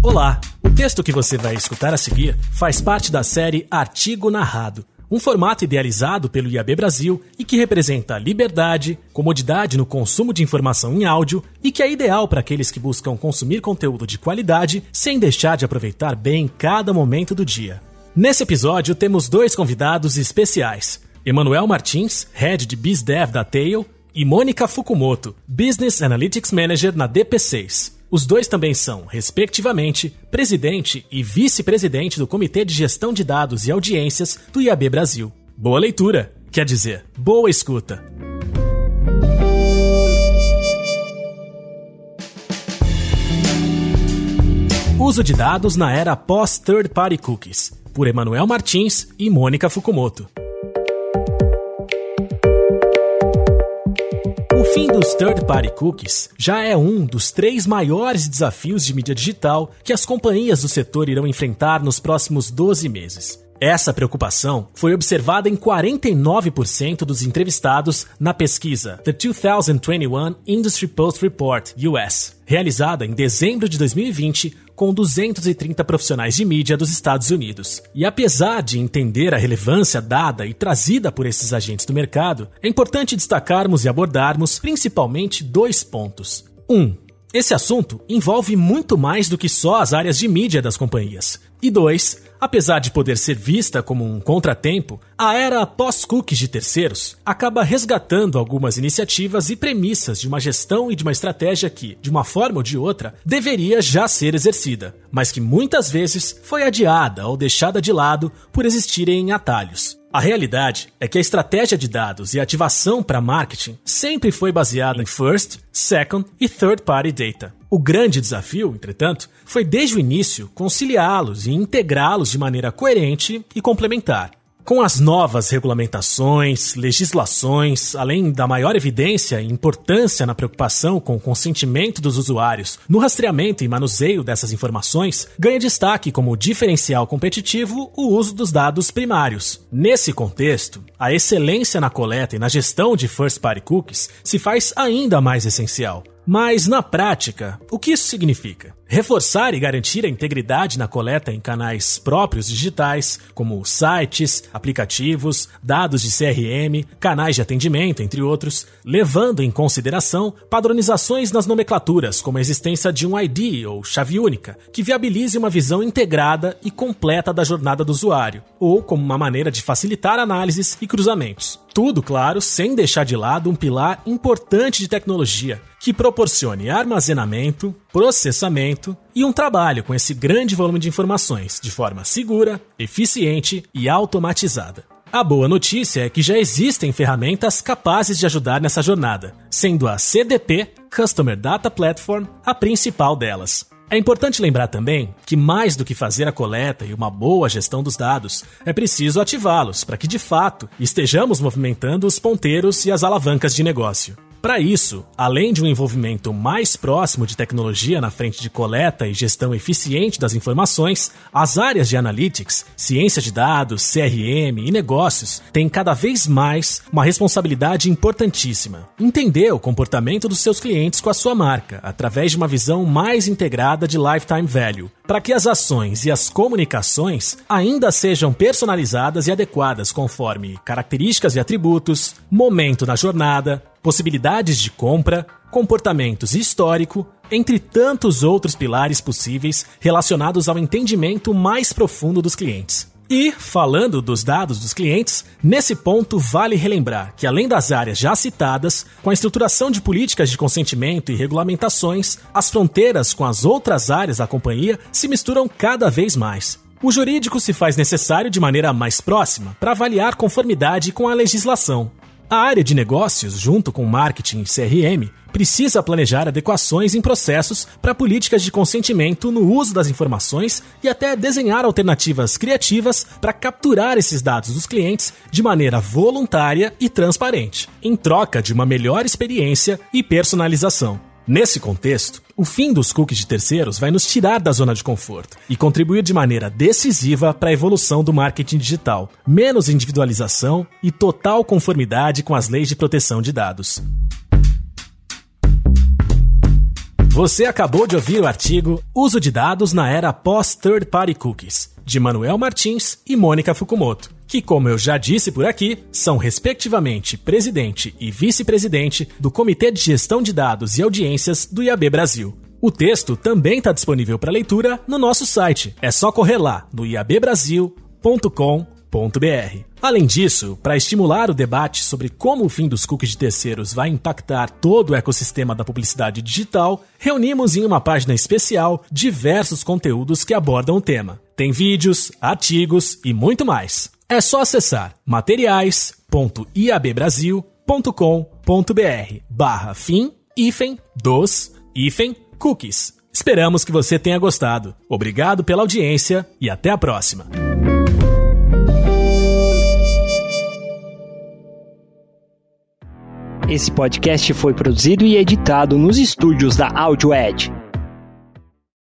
Olá! O texto que você vai escutar a seguir faz parte da série Artigo Narrado, um formato idealizado pelo IAB Brasil e que representa liberdade, comodidade no consumo de informação em áudio e que é ideal para aqueles que buscam consumir conteúdo de qualidade sem deixar de aproveitar bem cada momento do dia. Nesse episódio temos dois convidados especiais: Emanuel Martins, head de BizDev da Tail, e Mônica Fukumoto, Business Analytics Manager na DP6. Os dois também são, respectivamente, presidente e vice-presidente do Comitê de Gestão de Dados e Audiências do IAB Brasil. Boa leitura, quer dizer, boa escuta. Uso de dados na era pós-third party cookies, por Emanuel Martins e Mônica Fukumoto. Fim dos third-party cookies já é um dos três maiores desafios de mídia digital que as companhias do setor irão enfrentar nos próximos 12 meses. Essa preocupação foi observada em 49% dos entrevistados na pesquisa The 2021 Industry Post Report US, realizada em dezembro de 2020 com 230 profissionais de mídia dos Estados Unidos. E apesar de entender a relevância dada e trazida por esses agentes do mercado, é importante destacarmos e abordarmos principalmente dois pontos. 1. Um, esse assunto envolve muito mais do que só as áreas de mídia das companhias. E dois, Apesar de poder ser vista como um contratempo, a era pós-cookies de terceiros acaba resgatando algumas iniciativas e premissas de uma gestão e de uma estratégia que, de uma forma ou de outra, deveria já ser exercida, mas que muitas vezes foi adiada ou deixada de lado por existirem atalhos. A realidade é que a estratégia de dados e ativação para marketing sempre foi baseada em first, second e third party data. O grande desafio, entretanto, foi desde o início conciliá-los e integrá-los de maneira coerente e complementar. Com as novas regulamentações, legislações, além da maior evidência e importância na preocupação com o consentimento dos usuários no rastreamento e manuseio dessas informações, ganha destaque como diferencial competitivo o uso dos dados primários. Nesse contexto, a excelência na coleta e na gestão de first-party cookies se faz ainda mais essencial. Mas, na prática, o que isso significa? Reforçar e garantir a integridade na coleta em canais próprios digitais, como sites, aplicativos, dados de CRM, canais de atendimento, entre outros, levando em consideração padronizações nas nomenclaturas, como a existência de um ID ou chave única, que viabilize uma visão integrada e completa da jornada do usuário, ou como uma maneira de facilitar análises e cruzamentos. Tudo, claro, sem deixar de lado um pilar importante de tecnologia, que proporcione armazenamento, processamento e um trabalho com esse grande volume de informações de forma segura, eficiente e automatizada. A boa notícia é que já existem ferramentas capazes de ajudar nessa jornada, sendo a CDP, Customer Data Platform, a principal delas. É importante lembrar também que, mais do que fazer a coleta e uma boa gestão dos dados, é preciso ativá-los para que, de fato, estejamos movimentando os ponteiros e as alavancas de negócio. Para isso, além de um envolvimento mais próximo de tecnologia na frente de coleta e gestão eficiente das informações, as áreas de analytics, ciência de dados, CRM e negócios têm cada vez mais uma responsabilidade importantíssima: entender o comportamento dos seus clientes com a sua marca, através de uma visão mais integrada de lifetime value, para que as ações e as comunicações ainda sejam personalizadas e adequadas conforme características e atributos, momento na jornada, possibilidades de compra, comportamentos histórico, entre tantos outros pilares possíveis relacionados ao entendimento mais profundo dos clientes. E, falando dos dados dos clientes, nesse ponto vale relembrar que, além das áreas já citadas, com a estruturação de políticas de consentimento e regulamentações, as fronteiras com as outras áreas da companhia se misturam cada vez mais. O jurídico se faz necessário de maneira mais próxima para avaliar conformidade com a legislação, a área de negócios, junto com marketing e CRM, precisa planejar adequações em processos para políticas de consentimento no uso das informações e até desenhar alternativas criativas para capturar esses dados dos clientes de maneira voluntária e transparente, em troca de uma melhor experiência e personalização. Nesse contexto, o fim dos cookies de terceiros vai nos tirar da zona de conforto e contribuir de maneira decisiva para a evolução do marketing digital, menos individualização e total conformidade com as leis de proteção de dados. Você acabou de ouvir o artigo Uso de dados na era pós-third party cookies, de Manuel Martins e Mônica Fukumoto, que, como eu já disse por aqui, são respectivamente presidente e vice-presidente do Comitê de Gestão de Dados e Audiências do IAB Brasil. O texto também está disponível para leitura no nosso site. É só correr lá no iabbrasil.com Além disso, para estimular o debate sobre como o fim dos cookies de terceiros vai impactar todo o ecossistema da publicidade digital, reunimos em uma página especial diversos conteúdos que abordam o tema. Tem vídeos, artigos e muito mais. É só acessar materiais.iabbrasil.com.br barra fim hífen dos hífen cookies. Esperamos que você tenha gostado. Obrigado pela audiência e até a próxima. Esse podcast foi produzido e editado nos estúdios da Audio Edge.